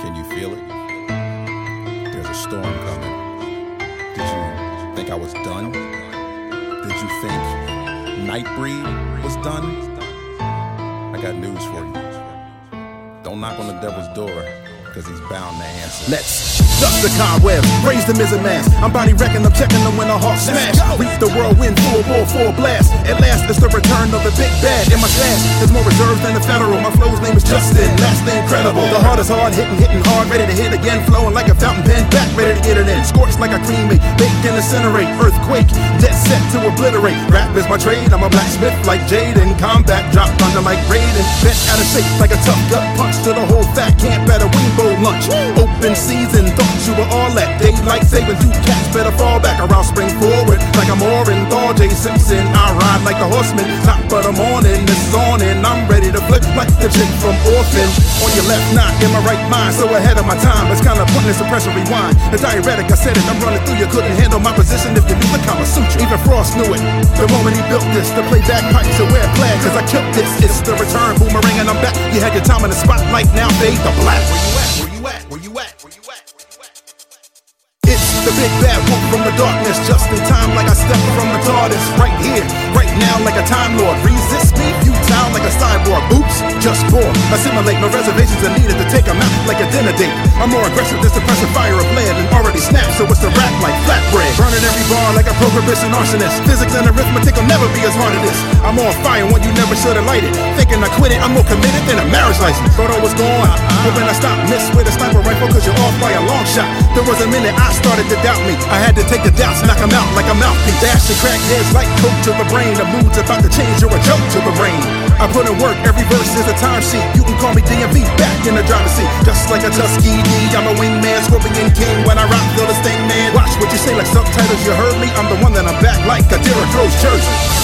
Can you feel it? There's a storm coming. Did you think I was done? Did you think Nitebreed was done? I got news for you. Don't knock on the devil's door, cause he's bound to answer. Let's dust the cobweb, raise the mizzen mast. I'm body wrecking, I'm checking them when the hawk smash. Reap the whirlwind, full bore, full blast. At last, it's the return of the big bad. In my stash, there's more reserves than the federal. My flow's name is Justin, last name credible. The heart is hard, hitting, hitting hard, ready to hit again. Flowing like a fountain pen, back ready to get it in. Scorched like a cremate, baked and incinerate. Earthquake, dead set to obliterate. Rap is my trade, I'm a blacksmith like Jade. In combat, drop thunder like Raiden. Bent out of shape like a tough gut punch to the whole fat camp at a rainbow lunch. Open season, were all that. Daylight savings, you cats better fall back around spring forward. Like I'm Orenthal J. Simpson. I ride like a horseman, top of the morning. It's on and I'm ready to flip like the chick from Orphan. On your left, not in my right mind, so ahead of my time. It's kinda pointless to press and rewind. The diuretic, I said it, I'm running through. You couldn't handle my position if you knew the Kama Sutra. Even Frost knew it. The moment he built this, to play bagpipes and wear plaid, cause I killed this. It's the return, boomerang, and I'm back. You had your time in the spotlight, now fade to black. Where you at? Where you at? Where you at? Where you at? The big bad wolf from the darkness, just in time like I stepped from the TARDIS. Right here, right now, like a time lord. Resist me, futile like a cyborg. Oops, just poor. Assimilate, no reservations are needed to take 'em out like a dinner date. I'm more aggressive than suppressing fire of lead and already snapped, so it's a rap like. Burning every bar like a prohibition arsonist. Physics and arithmetic will never be as hard as this. I'm on fire when you never should have lighted. Thinking I quit it, I'm more committed than a marriage license. Thought I was gone, but when I stopped, missed with a sniper rifle, cause you're off by a long shot. There was a minute I started to doubt me. I had to take the doubts, knock 'em out like a mouthpiece. Dash and crack heads like coke to the brain. The mood's about to change, you're a joke to the brain. I put in work, every verse is a timesheet. You can call me DMV, back in the driver's seat. Just like a Tuskegee, I'm a wingman, scorpion king. When I rock, the what you say like subtitles, you heard me. I'm the one that I'm back like a Derrick Rose jersey.